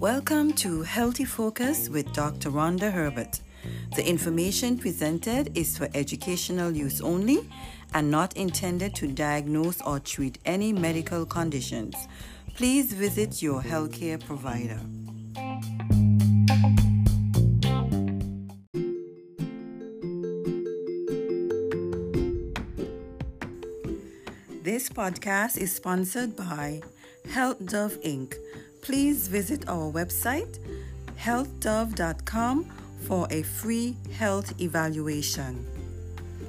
Welcome to Healthy Focus with Dr. Wanda Herbert. The information presented is for educational use only and not intended to diagnose or treat any medical conditions. Please visit your healthcare provider. Podcast is sponsored by Health Dove Inc. Please visit our website healthdove.com for a free health evaluation.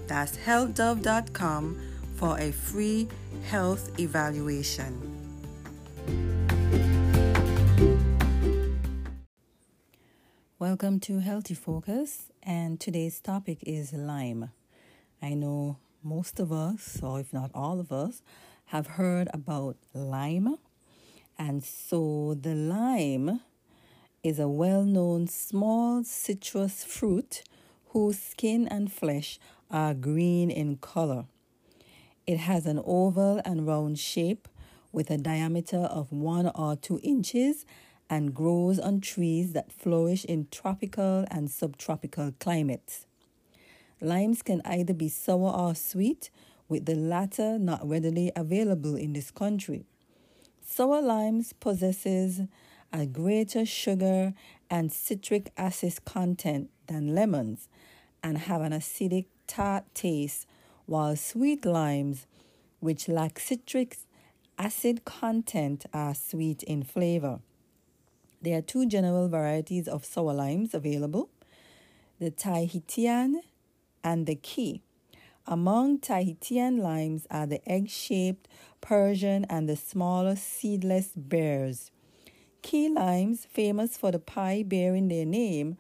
That's healthdove.com for a free health evaluation. Welcome to Healthy Focus, and today's topic is lime. I know most of us, or if not all of us, have heard about lime. And so the lime is a well known small citrus fruit whose skin and flesh are green in color. It has an oval and round shape with a diameter of one or two inches and grows on trees that flourish in tropical and subtropical climates. Limes can either be sour or sweet, with the latter not readily available in this country. Sour limes possesses a greater sugar and citric acid content than lemons and have an acidic tart taste, while sweet limes, which lack citric acid content, are sweet in flavor. There are two general varieties of sour limes available the Tahitian and the Key. Among Tahitian limes are the egg shaped Persian and the smaller seedless Bearss. Key limes, famous for the pie bearing their name,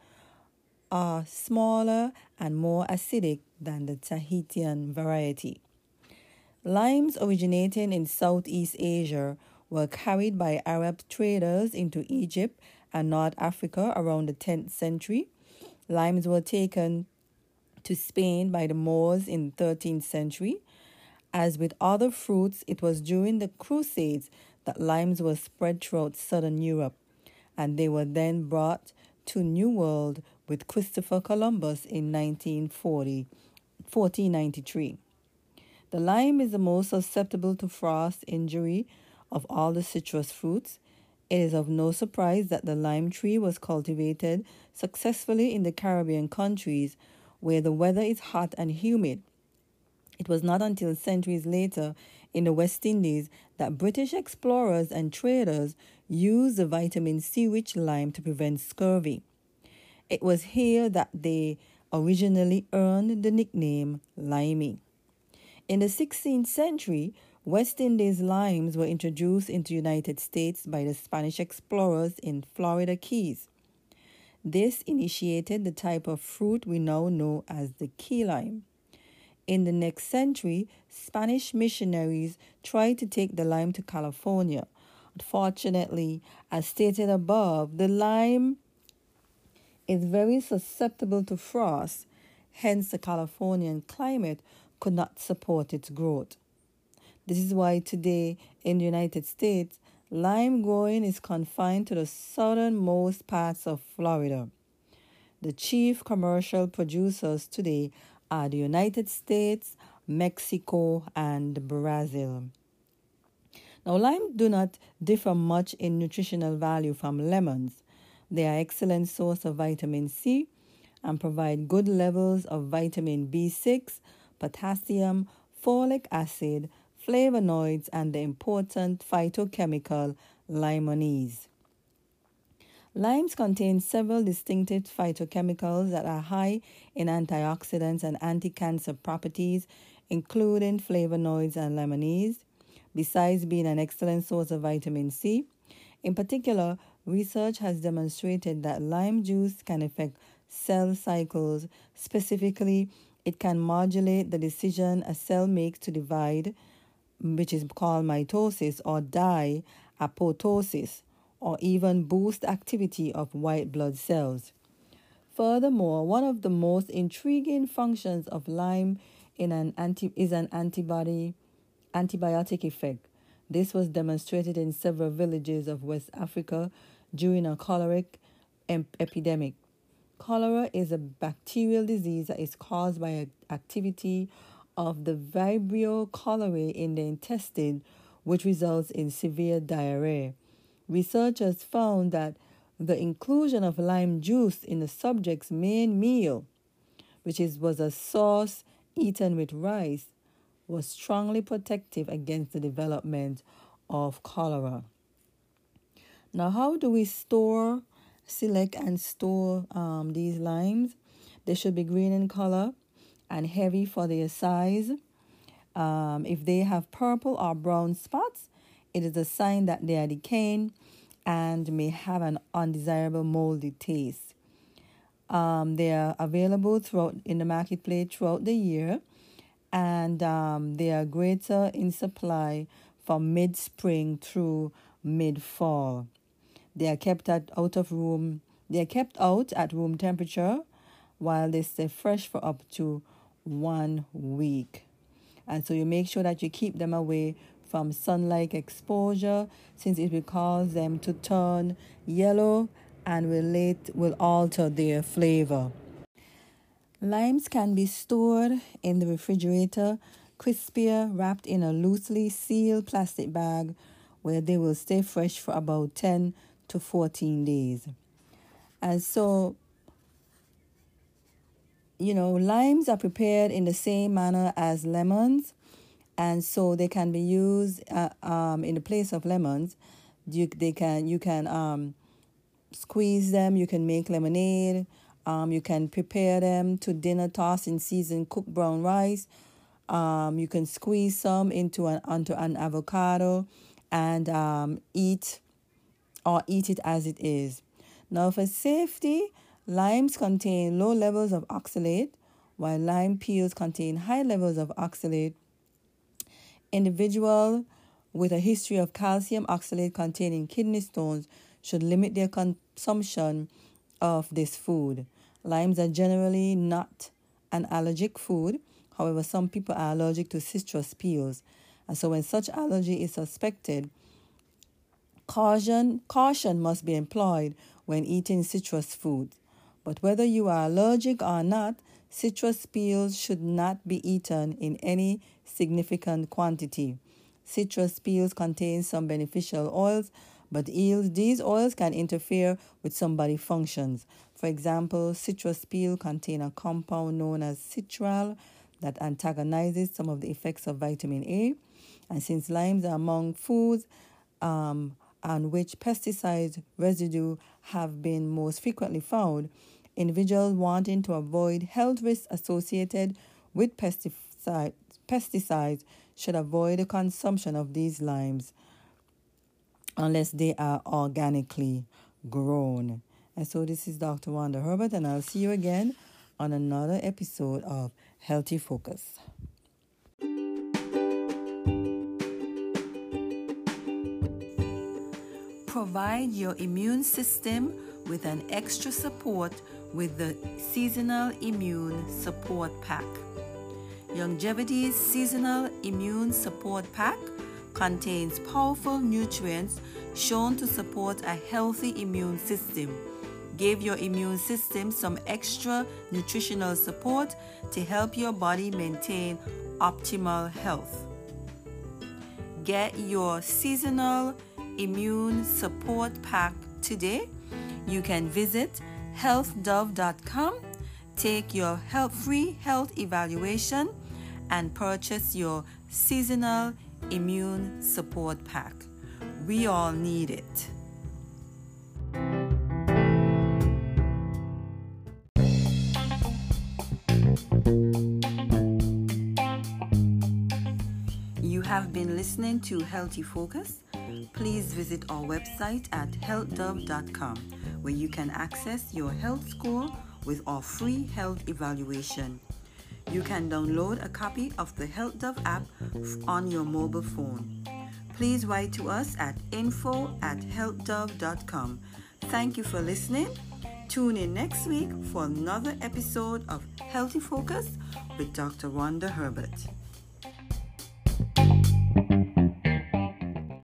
are smaller and more acidic than the Tahitian variety. Limes originating in Southeast Asia were carried by Arab traders into Egypt and North Africa around the 10th century. Limes were taken to Spain by the Moors in the 13th century. As with other fruits, it was during the Crusades that limes were spread throughout southern Europe, and they were then brought to New World with Christopher Columbus in 1940, 1493. The lime is the most susceptible to frost injury of all the citrus fruits. It is of no surprise that the lime tree was cultivated successfully in the Caribbean countries where the weather is hot and humid. It was not until centuries later in the West Indies that British explorers and traders used the vitamin C rich lime to prevent scurvy. It was here that they originally earned the nickname limey. In the 16th century, West Indies limes were introduced into the United States by the Spanish explorers in Florida Keys. This initiated the type of fruit we now know as the key lime. In the next century, Spanish missionaries tried to take the lime to California. Unfortunately, as stated above, the lime is very susceptible to frost, hence, the Californian climate could not support its growth. This is why today in the United States, lime growing is confined to the southernmost parts of Florida. The chief commercial producers today are the United States, Mexico, and Brazil. Now, limes do not differ much in nutritional value from lemons. They are excellent source of vitamin C and provide good levels of vitamin B6, potassium, folic acid, flavonoids, and the important phytochemical limonene. Limes contain several distinctive phytochemicals that are high in antioxidants and anti cancer properties, including flavonoids and limonene, besides being an excellent source of vitamin C. In particular, research has demonstrated that lime juice can affect cell cycles. Specifically, it can modulate the decision a cell makes to divide, which is called mitosis, or die, apoptosis or even boost activity of white blood cells. Furthermore, one of the most intriguing functions of lime in an anti- is an antibody antibiotic effect. This was demonstrated in several villages of West Africa during a choleric epidemic. Cholera is a bacterial disease that is caused by activity of the Vibrio cholerae in the intestine, which results in severe diarrhea. Researchers found that the inclusion of lime juice in the subject's main meal, which is, was a sauce eaten with rice, was strongly protective against the development of cholera. Now, how do we store, select, and store um, these limes? They should be green in color and heavy for their size. Um, if they have purple or brown spots, it is a sign that they are decaying and may have an undesirable moldy taste. Um, they are available throughout in the marketplace throughout the year, and um, they are greater in supply from mid spring through mid fall. They are kept at, out of room. They are kept out at room temperature, while they stay fresh for up to one week. And so you make sure that you keep them away from sunlight exposure since it will cause them to turn yellow and will, late, will alter their flavor. Limes can be stored in the refrigerator, crispier, wrapped in a loosely sealed plastic bag where they will stay fresh for about 10 to 14 days. And so you know, limes are prepared in the same manner as lemons, and so they can be used uh, um, in the place of lemons. You they can you can um, squeeze them. You can make lemonade. Um, you can prepare them to dinner toss in seasoned cooked brown rice. Um, you can squeeze some into an onto an avocado and um, eat or eat it as it is. Now for safety, Limes contain low levels of oxalate, while lime peels contain high levels of oxalate. Individual with a history of calcium oxalate containing kidney stones should limit their consumption of this food. Limes are generally not an allergic food. However, some people are allergic to citrus peels. And so when such allergy is suspected, caution caution must be employed when eating citrus foods. But whether you are allergic or not, citrus peels should not be eaten in any significant quantity. Citrus peels contain some beneficial oils, but these oils can interfere with some body functions. For example, citrus peel contain a compound known as citral that antagonizes some of the effects of vitamin A. And since limes are among foods um, on which pesticide residue have been most frequently found, individuals wanting to avoid health risks associated with pesticide, pesticides should avoid the consumption of these limes unless they are organically grown. And so this is Dr. Wanda Herbert, and I'll see you again on another episode of Healthy Focus. Provide your immune system with an extra support with the Seasonal Immune Support Pack. Longevity's Seasonal Immune Support Pack contains powerful nutrients shown to support a healthy immune system. Give your immune system some extra nutritional support to help your body maintain optimal health. Get your seasonal immune support pack today. You can visit healthdove.com, take your health free health evaluation, and purchase your seasonal immune support pack. We all need it. You have been listening to Healthy Focus. Please visit our website at healthdove.com where you can access your health score with our free health evaluation. You can download a copy of the Health Dove app on your mobile phone. Please write to us at info at healthdove.com. Thank you for listening. Tune in next week for another episode of Healthy Focus with Dr. Wanda Herbert.